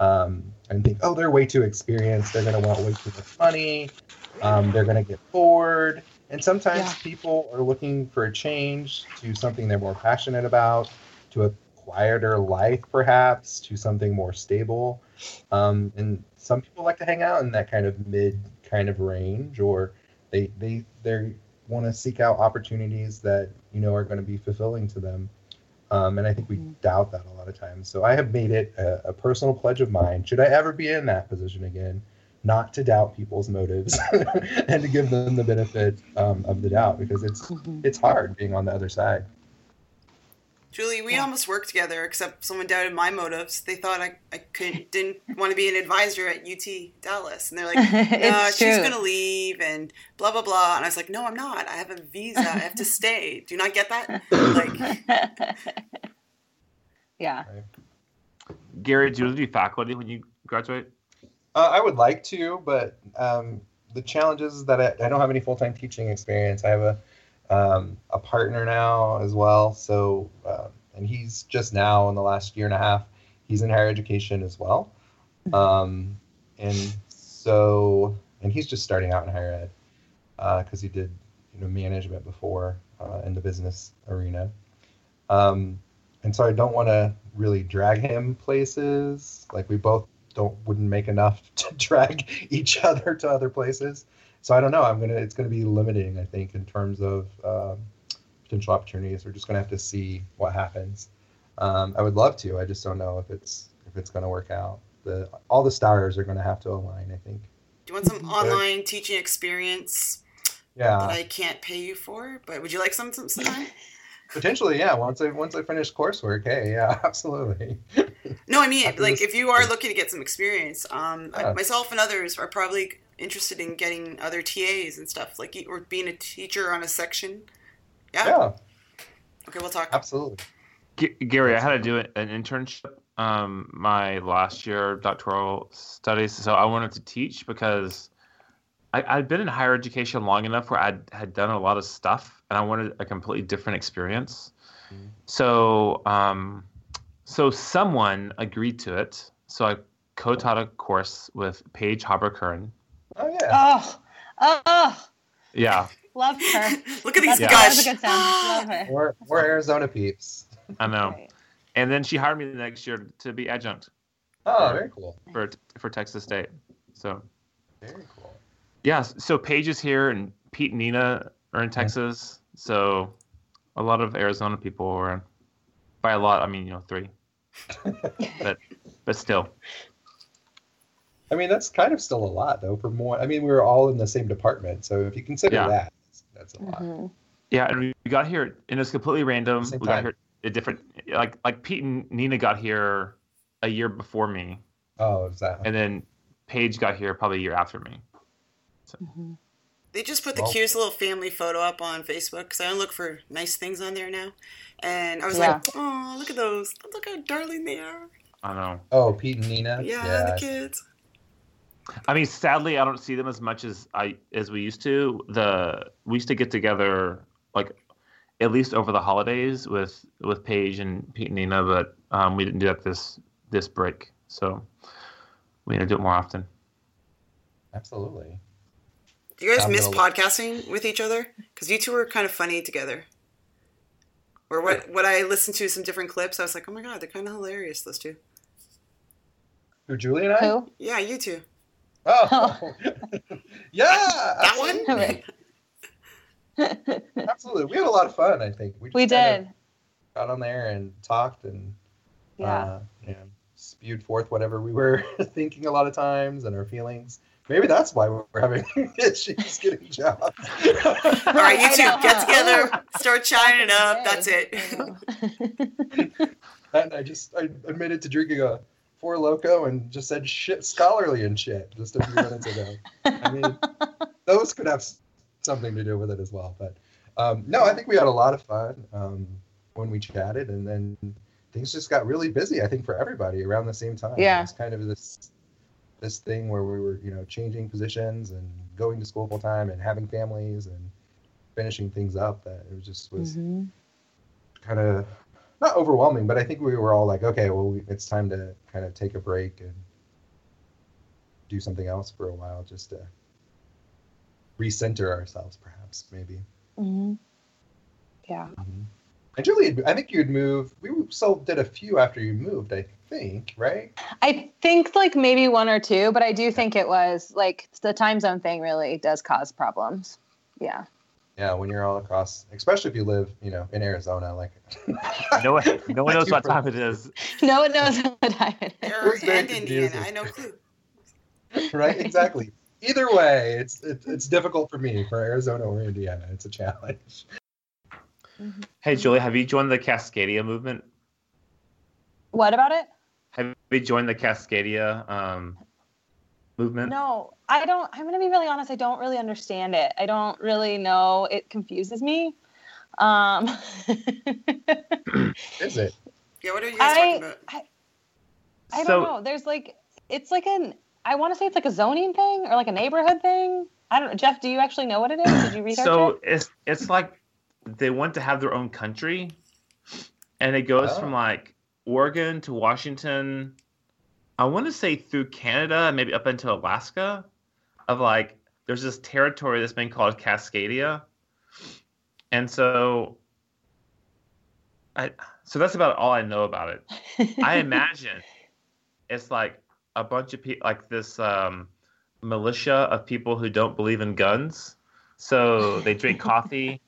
um, and think, oh, they're way too experienced. They're going to want way too much money. Um, they're going to get bored. And sometimes Yeah. people are looking for a change to something they're more passionate about, to a quieter life, perhaps, to something more stable. Um, and some people like to hang out in that kind of mid kind of range, or they they they want to seek out opportunities that you know are going to be fulfilling to them. Um, and I think we Mhm. doubt that a lot of times. So I have made it a, a personal pledge of mine. Should I ever be in that position again, not to doubt people's motives and to give them the benefit um, of the doubt because it's Mhm. it's hard being on the other side. Julie, we Yeah. almost worked together, except someone doubted my motives. They thought I, I couldn't didn't want to be an advisor at UT Dallas, and they're like, "No, It's she's gonna leave," and blah blah blah. And I was like, "No, I'm not. I have a visa. I have to stay. Do you not get that?" Like, yeah. Gary, do you want to do faculty when you graduate? Uh, I would like to, but um, the challenge is that I, I don't have any full time teaching experience. I have a um, a partner now as well, so um, and he's just now in the last year and a half, he's in higher education as well, um, and so and he's just starting out in higher ed because he did you know management before uh, in the business arena, um, and so I don't want to really drag him places. Like we both don't wouldn't make enough to drag each other to other places. So I don't know. I'm gonna. It's gonna be limiting. I think in terms of um, potential opportunities. We're just gonna have to see what happens. Um, I would love to. I just don't know if it's if it's gonna work out. The all the stars are gonna have to align. I think. do you want some online teaching experience Yeah. that Yeah, I can't pay you for? But would you like some some sometime? potentially. Yeah. Once I once I finish coursework, hey, yeah, absolutely. No, I mean, like if you are looking to get some experience, um, I- myself and others are probably interested in getting other TAs and stuff, like e- or being a teacher on a section. Yeah. Yeah, Okay, we'll talk. absolutely. G- Gary, I had to do an an internship um, my last year of doctoral studies, so I wanted to teach because I, I'd been in higher education long enough where I had done a lot of stuff, and I wanted a completely different experience. Mhm. So, um, so someone agreed to it. So I co-taught a course with Paige Haber-Curran. Oh yeah. Oh, oh, Yeah, love her. Look at these That's, Yeah. that was a good sound. Ah. Love her. We're we're Arizona peeps. I know. Right. And then she hired me the next year to be adjunct Oh, very cool. for for Texas State. So. Very cool. Yeah, so Paige is here, and Pete and Nina are in Texas. So a lot of Arizona people are. By a lot, I mean you know three, but but still, I mean, that's kind of still a lot, though. For more, I mean, we were all in the same department, so if you consider Yeah. that, that's a lot. Mhm. yeah. And we got here, and it's completely random. Same we got here a different, like like Pete and Nina got here a year before me, Oh, exactly. and then Paige got here probably a year after me. Mhm. They just put the Well- cutest little family photo up on Facebook because I don't look for nice things on there now. And I was Yeah. like, oh, look at those. Look how darling they are. I know. Oh, Pete and Nina. Yeah, the kids. I mean, sadly, I don't see them as much as I as we used to. The we used to get together like at least over the holidays with with Paige and Pete and Nina, but um, we didn't do that this this break. So we need to do it more often. absolutely. Do you guys I'm miss gonna podcasting with each other? Because you two were kind of funny together. Or what? What I listened to some different clips, I was like, oh my god, they're kind of hilarious. Those two. Who, Julie and I? Who? Yeah, you two. Oh, yeah, That absolutely. one. Absolutely, we had a lot of fun. I think just we did. got on there and talked and Yeah. uh, you know, spewed forth whatever we were thinking a lot of times and our feelings. Maybe that's why we're having issues getting jobs. All right, you I two, get together, start shining up. That's it. it. and I just I admitted to drinking a Four Loko and just said shit scholarly and shit just a few minutes ago. I mean, those could have something to do with it as well. But um, no, I think we had a lot of fun um, when we chatted, and then things just got really busy. I think for everybody around the same time. Yeah. it's kind of this this thing where we were you know changing positions and going to school full time and having families and finishing things up. That it was just was Mhm. kind of not overwhelming, but I think we were all like, okay, well, we, it's time to kind of take a break and do something else for a while, just to recenter ourselves, perhaps, maybe. Mhm. Yeah. And Julie, I think you'd move. We still did a few after you moved, I think, right? I think like maybe one or two, but I do think it was like the time zone thing really does cause problems. Yeah. Yeah, when you're all across, especially if you live, you know, in Arizona, like. No one, no one Thank knows what time it is. No one knows what time it is. Or and Indiana. I know clue. right? Exactly. Either way, it's, it's it's difficult for me for Arizona or Indiana. It's a challenge. Hey, Julie, have you joined the Cascadia movement? What about it? Have you joined the Cascadia um, movement? No, I don't. I'm going to be really honest. I don't really understand it. I don't really know. It confuses me. Um, Is it? Yeah, what are you guys I, talking about? I, I So- don't know. There's like, it's like an, I want to say it's like a zoning thing or like a neighborhood thing. I don't know. Jeff, do you actually know what it is? Did you research so it? it's it's like they want to have their own country, and it goes Oh. from like Oregon to Washington. I want to say through Canada, maybe up into Alaska. Of like, there's this territory that's been called Cascadia, and so I so that's about all I know about it. I imagine it's like a bunch of people, like this um, militia of people who don't believe in guns. So they drink coffee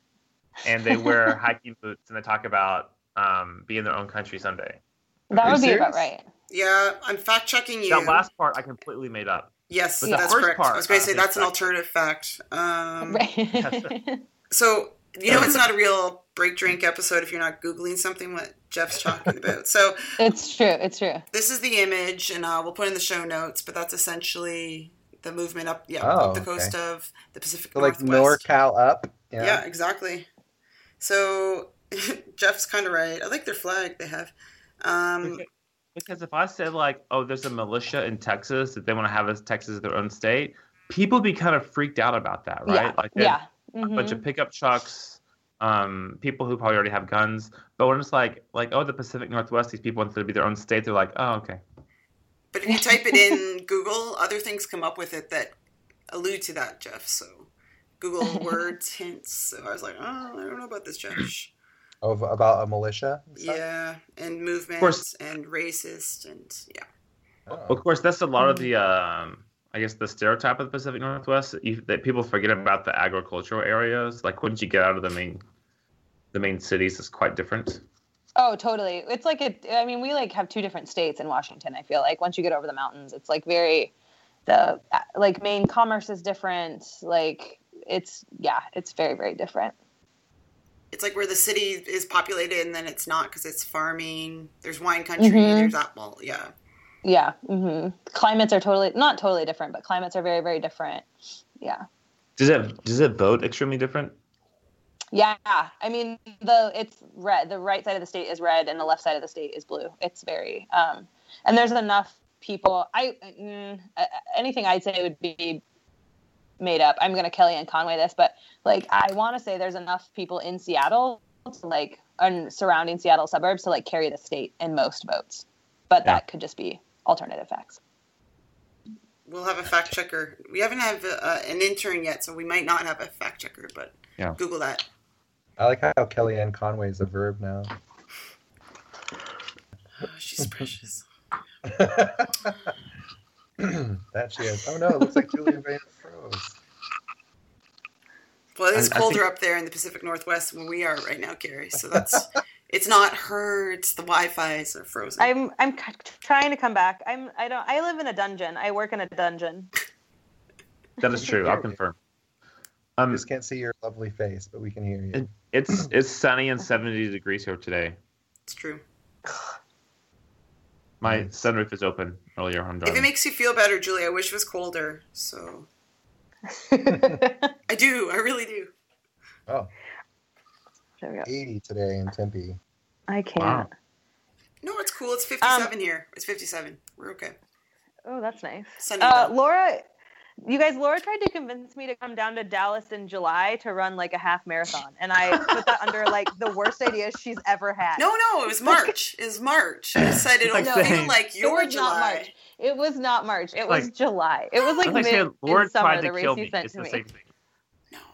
and they wear hiking boots and they talk about um, being their own country someday. that would you be about right. Yeah, I'm fact checking you. That last part I completely made up. yes, but that's correct. part, I was going to say that's an fact- alternative fact. Um, Right. So you know it's not a real BreakDrink episode if you're not googling something what Jeff's talking about. So it's true. It's true. this is the image, and uh, we'll put in the show notes. But that's essentially the movement up, yeah, Oh, up the coast okay. of the Pacific So like Northwest. NorCal up. Yeah. exactly. So Jeff's kind of right. I like their flag they have. Um, Because if I said like, oh, there's a militia in Texas that they want to have as Texas their own state, people be kind of freaked out about that, right? Yeah. Like they- Yeah. a bunch of pickup trucks, um, people who probably already have guns. But when it's like, like, oh, the Pacific Northwest, these people want to be their own state. They're like, oh, okay. but if you type it in Google, other things come up with it that allude to that, Jeff. So Google words, hints. So I was like, oh, I don't know about this, Jeff. Of about a militia. and stuff? Yeah, and movements course. and racist and yeah. Oh. Of course, that's a lot of the, um, I guess, the stereotype of the Pacific Northwest. You, that people forget about the agricultural areas. Like once you get out of the main, the main cities, it's quite different. Oh, totally. It's like it. I mean, we like have two different states in Washington. I feel like once you get over the mountains, it's like very the like main commerce is different. Like it's yeah, it's very very different. It's like where the city is populated and then it's not because it's farming. There's wine country. Mhm. There's apple. Yeah. Yeah. hmm Climates are totally not totally different, but climates are very very different. Yeah. Does it does it vote extremely different? Yeah, I mean the it's red. The right side of the state is red, and the left side of the state is blue. It's very um, and there's enough people. I mm, uh, anything I'd say would be made up. I'm gonna Kellyanne Conway this, but like I want to say there's enough people in Seattle to like and surrounding Seattle suburbs to like carry the state in most votes, but Yeah. that could just be alternative facts. We'll have a fact checker. We haven't have uh, an intern yet, so we might not have a fact checker. But Yeah. Google that. I like how Kellyanne Conway is a verb now. Oh, she's precious. that she is. Oh no, it looks like Julia Van froze. Well, it is I- I colder think- up there in the Pacific Northwest where we are right now, Gary. So that's it's not her. It's the Wi-Fi's are frozen. I'm I'm c- trying to come back. I'm I don't I live in a dungeon. I work in a dungeon. That is true. I'll confirm. Um, Just can't see your lovely face, but we can hear you. it- it's it's sunny and 70 degrees here today. it's true. My sunroof is open earlier. I'm If it makes you feel better, Julie, I wish it was colder. So I do. I really do. Oh, There we go. 80 today in Tempe. I can't. Wow. No, it's cool. It's Um, 57 here. It's 57. We're okay. Oh, that's nice. Sunny Uh. Laura, you guys, Laura tried to convince me to come down to Dallas in July to run like a half marathon, and I put that under like the worst ideas she's ever had. No, no, it was March. It was March. I said it'll Like feel saying- like it your was not July. March. It was not March. It was Like- July. It was like It's like mid saying Lord summer. tried The to race kill you me. sent It's to the me. same thing.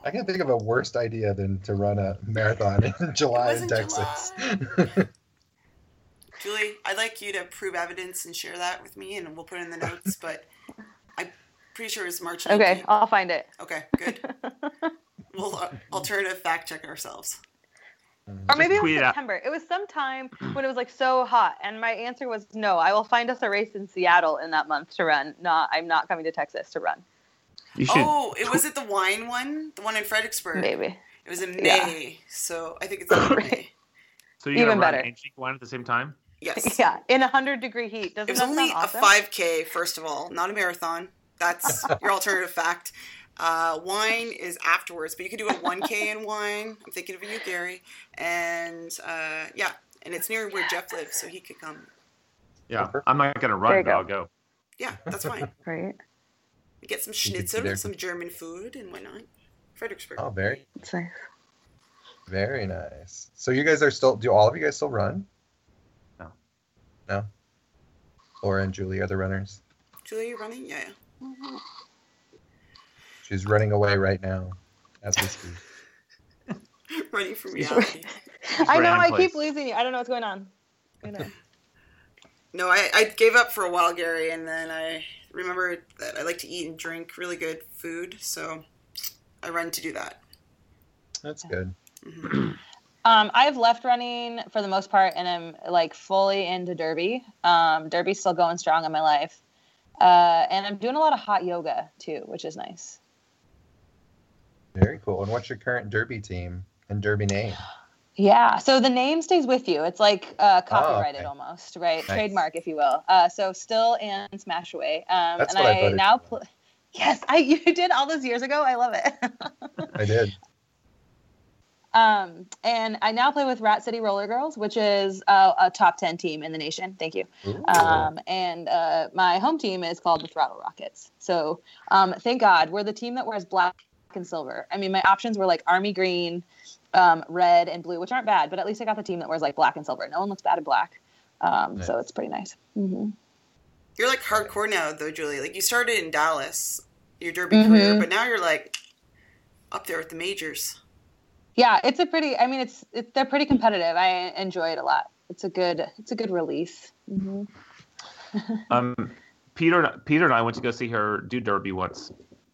I can't think of a worse idea than to run a marathon in July in wasn't Texas. Julie, I'd like you to prove evidence and share that with me, and we'll put it in the notes. But I'm pretty sure it's March. 19th. Okay, I'll find it. Okay. Good. we'll uh, alternative fact check ourselves. Or maybe it was tweet it out. September. It was sometime when it was like so hot, and my answer was no. I will find us a race in Seattle in that month to run. Not, I'm not coming to Texas to run. You should. Oh, it was it the wine one, the one in Fredericksburg. Maybe. It was in Yeah. May, so I think it's in May. So you're Even gonna run better. and drink wine at the same time? Yes. Yeah, in 100 degree heat. Doesn't It was that only sound awesome? a 5K, first of all, not a marathon. That's your alternative fact. Uh, wine is afterwards, but you can do a 1K in wine. I'm thinking of you, Gary. And uh, yeah, and it's near where Jeff lives, so he could come. Yeah. I'm not gonna run, but go. I'll go. Yeah, that's fine. Right. Get some You could be schnitzel some German food and whatnot. Fredericksburg. Oh, very, It's nice. very nice. So you guys are still? Do all of you guys still run? No. No. Laura and Julie are the runners. Julie, you running? Yeah. yeah. She's running away right now, as we speak. running from reality. I know. I keep losing you. I don't know what's going on. I know. No, I, I gave up for a while, Gary, and then I remembered that I like to eat and drink really good food, so I run to do that. That's good. Um, I've left running for the most part, and I'm like fully into Derby. Um, Derby's still going strong in my life, uh, and I'm doing a lot of hot yoga too, which is nice. Very cool. And what's your current Derby team and Derby name? Yeah, so the name stays with you. It's like uh, copyrighted okay. almost, right? Nice. Trademark, if you will. Uh, so still Anne Smashaway. Um, That's and what I I, now for. pl- Yes, I you did all those years ago. I love it. I did. Um, and I now play with Rat City Roller Girls, which is uh, a top ten team in the nation. Thank you. Um, and uh, my home team is called the Throttle Rockets. So um, thank God we're the team that wears black and silver. I mean, my options were like army green, um, red, and blue, which aren't bad, but at least I got the team that wears like black and silver. No one looks bad in black. Um, So it's pretty nice. hmm You're like hardcore now, though, Julie. Like you started in Dallas, your derby Mhm. career, but now you're like up there with the majors. Yeah, it's a pretty. I mean, it's it, they're pretty competitive. I enjoy it a lot. It's a good. It's a good release. hmm Um, Peter, Peter and I went to go see her do Derby once.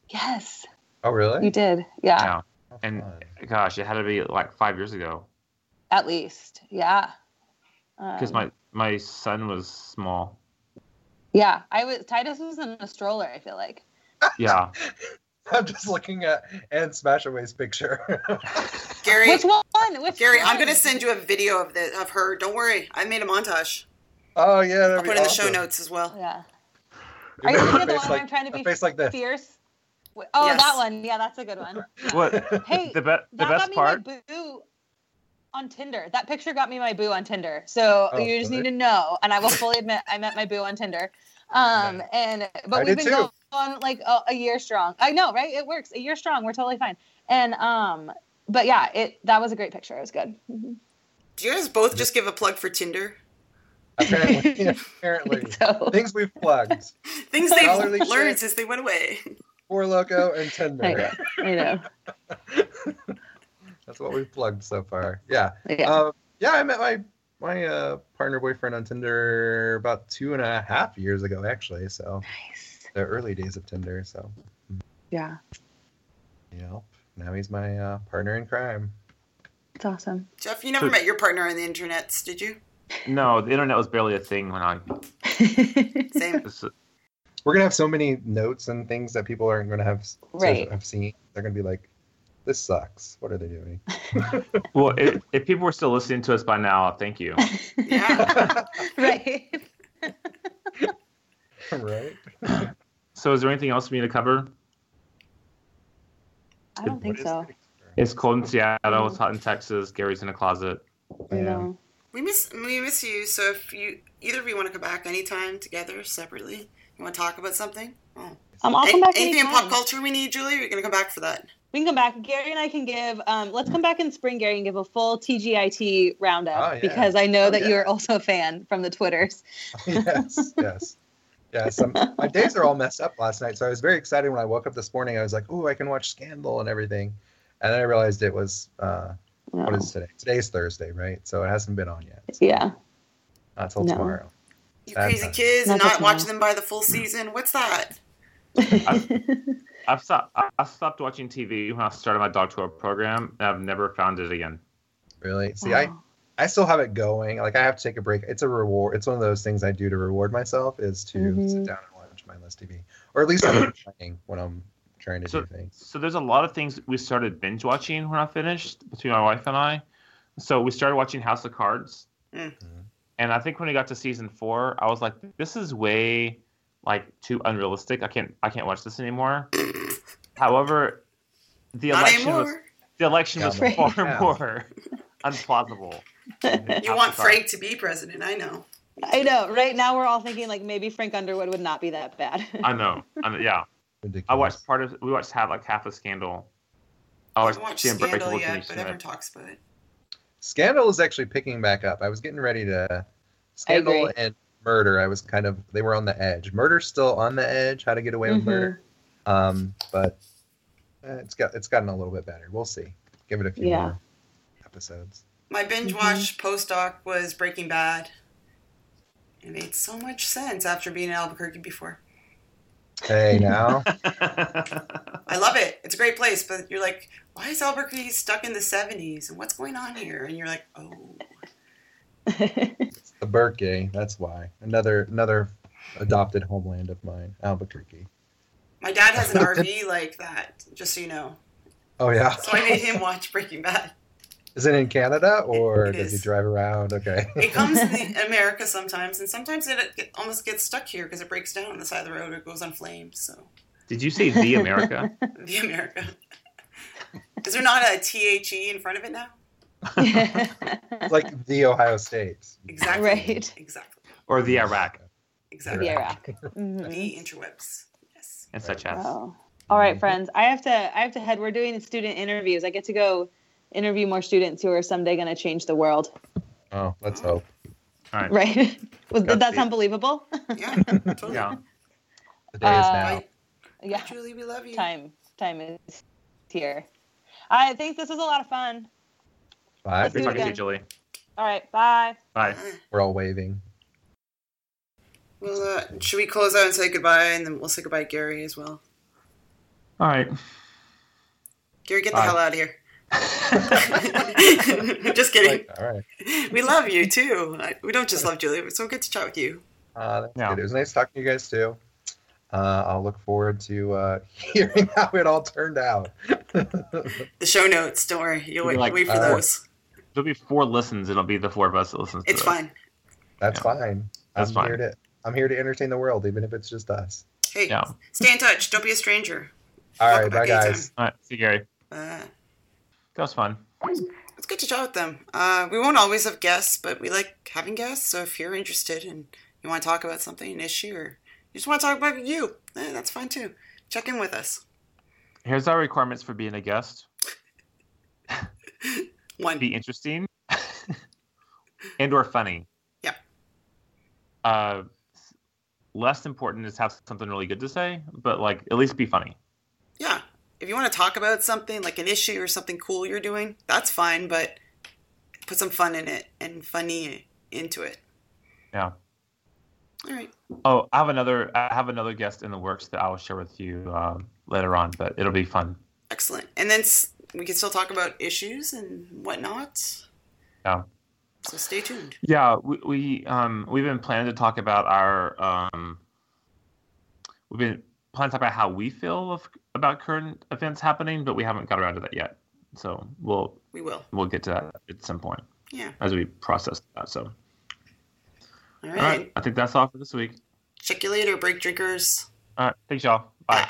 Yes, Oh, really? you did. Yeah, Yeah. And fun. gosh, it had to be like five years ago at least. Yeah. because Um, my my son was small. Yeah, I was. Titus was in a stroller. I feel like. Yeah. I'm just looking at Anne Smashaway's picture. Gary, Which one? Which Gary, I'm gonna send you a video of the of her. Don't worry, I made a montage. oh yeah, that'd I'll be put it in the show notes as well. Yeah. You Are you thinking of the face one where like- I'm trying to be face like this. fierce? Oh, Yes. that one. Yeah, that's a good one. Yeah. What Hey, the, be- the that best got me part? my boo on Tinder. That picture got me my boo on Tinder. So Oh, you just good. need to know, and I will fully admit I met my boo on Tinder. Um, Nice. and but I we've did been too. Going like a, a year strong. I know, right? It works. A year strong. We're totally fine. And um, but yeah, it that was a great picture. It was good. Mhm. Do you guys both just give a plug for Tinder? Apparently, apparently, So things we've plugged: Things they've Scholarly learned shit. since they went away. Four Loko and I Tinder. know. I know. That's what we've plugged so far. Yeah. Yeah. Um, yeah, I met my my uh, partner boyfriend on Tinder about two and a half years ago, actually. So nice. The early days of Tinder. So Yeah, yep. Now he's my uh, partner in crime. it's awesome. Jeff, you never So- met your partner on the internet, did you? No, the internet was barely a thing when I. Same. We're gonna have so many notes and things that people aren't gonna have s- to Right. have seen. They're gonna be like, "This sucks. What are they doing?" Well, if, if people were still listening to us by now, thank you. Yeah. right. right. So, is there anything else we need to cover? I don't think so. It's cold in Seattle. It's hot in Texas. Gary's in a closet. Yeah. know. We miss we miss you. So if you either of you want to come back anytime together separately, you want to talk about something? Oh. Um, I'll An- come back anything in anytime. pop culture we need, Julie? You're gonna come back for that. We can come back. Gary and I can give. Um, let's come back in spring, Gary, and give a full TGIT roundup Oh, yeah. because I know Oh, that yeah. you're also a fan from the Twitters. yes, yes, yes. Um, my days are all messed up last night, so I was very excited when I woke up this morning. I was like, "Ooh, I can watch Scandal and everything," and then I realized it was uh, what No. is today? Today's Thursday, right? So it hasn't been on yet. Yeah. Not till No. tomorrow. You Bad crazy time. kids and Not not watching them by the full season. What's that? I've stopped. I- I stopped watching TV when I started my doctoral program, and I've never found it again. Really? See, I I still have it going. Like I have to take a break. It's a reward. It's one of those things I do to reward myself is to Mhm. sit down and watch mindless TV, or at least I'm playing when I'm trying to So- do things. So there's a lot of things we started binge watching when I finished between my wife and I. So we started watching House of Cards, Mm. and I think when we got to season four, I was like, "This is way like too unrealistic. I can't I can't watch this anymore." However, the Not election was the election Yeah, was right. far Yeah. more unplausible. You want Frank to be president? I know. I know. Right now, we're all thinking like maybe Frank Underwood would not be that bad. I know. I know. Yeah, Ridiculous. I watched part of. We watched half like half a scandal. I I watched haven't watched Scandal Unbreakable yet, but Schmidt. everyone talks about it. Scandal is actually picking back up. I was getting ready to Scandal and Murder. I was kind of they were on the edge. Murder's still on the edge. How to get away with Mhm. murder. Um, but uh, it's got it's gotten a little bit better. We'll see. Give it a few Yeah. more episodes. My binge Mhm. watch postdoc was Breaking Bad. It made so much sense after being in Albuquerque before. Hey now, I love it. It's a great place, but you're like, why is Albuquerque stuck in the 70s? And what's going on here? And you're like, oh. it's the Burque. That's why. Another another adopted homeland of mine, Albuquerque. My dad has an RV like that, just so you know. Oh yeah. So I made him watch Breaking Bad. Is it in Canada or It does he drive around? Okay. It comes in America sometimes, and sometimes it get, almost gets stuck here because it breaks down on the side of the road or it goes on flames. So, Did you say the America? the America. Is there not a THE in front of it now? It's like the Ohio State. Exactly. Right. Exactly. or the Iraq Exactly. the Iraq. The mm-hmm. interwebs. Yes. and such as. Wow. All right, friends. I have to. I have to head. We're doing student interviews. I get to go interview more students who are someday going to change the world. Oh, let's hope. All right. Right? Was, did that sound believable? Yeah. Totally. Yeah. The day is Uh, now. Bye. yeah. Julie, we love you. Time. Time is here. I think this was a lot of fun. Bye. Let's Good do it to you, again. Julie. All right. Bye. Bye. We're all waving. Well, uh, should we close out and say goodbye, and then we'll say goodbye to Gary as well. All right. Gary, get the hell out of here. just kidding. Like, all right. We love you too. We don't just love Julia. It's so good to chat with you. Uh, that's Yeah. good. It was nice talking to you guys too. Uh, I'll look forward to uh, hearing how it all turned out. The show notes. Don't worry. You'll wait, Like, wait for uh, those. There'll be four listens. And it'll be the four of us that listens. It's to fine. That's Yeah. fine. That's I'm fine. here to I'm here to entertain the world, even if it's just us. Hey, Yeah. stay in touch. Don't be a stranger. All Welcome right, bye guys. All right. See you, Gary. Uh, That was fun. it's good to chat with them. Uh, we won't always have guests, but we like having guests. So if you're interested and you want to talk about something, an issue, or you just want to talk about you, eh, that's fine too. Check in with us. Here's our requirements for being a guest. One. Be interesting and or funny. Yeah. Uh, less important is have something really good to say, but like at least be funny. If you want to talk about something like an issue or something cool you're doing, that's fine, but put some fun in it and funny into it. Yeah. All right. Oh, I have another. I have another guest in the works that I will share with you um, later on, but it'll be fun. Excellent. And then we can still talk about issues and whatnot. Yeah. So stay tuned. Yeah, we, we um we've been planning to talk about our um we've been to talk about how we feel of, about current events happening, but we haven't got around to that yet. So we'll We will. we'll get to that at some point Yeah. as we process that. So All all right. right, I think that's all for this week. Check you later, break drinkers. All right, thanks y'all. Bye.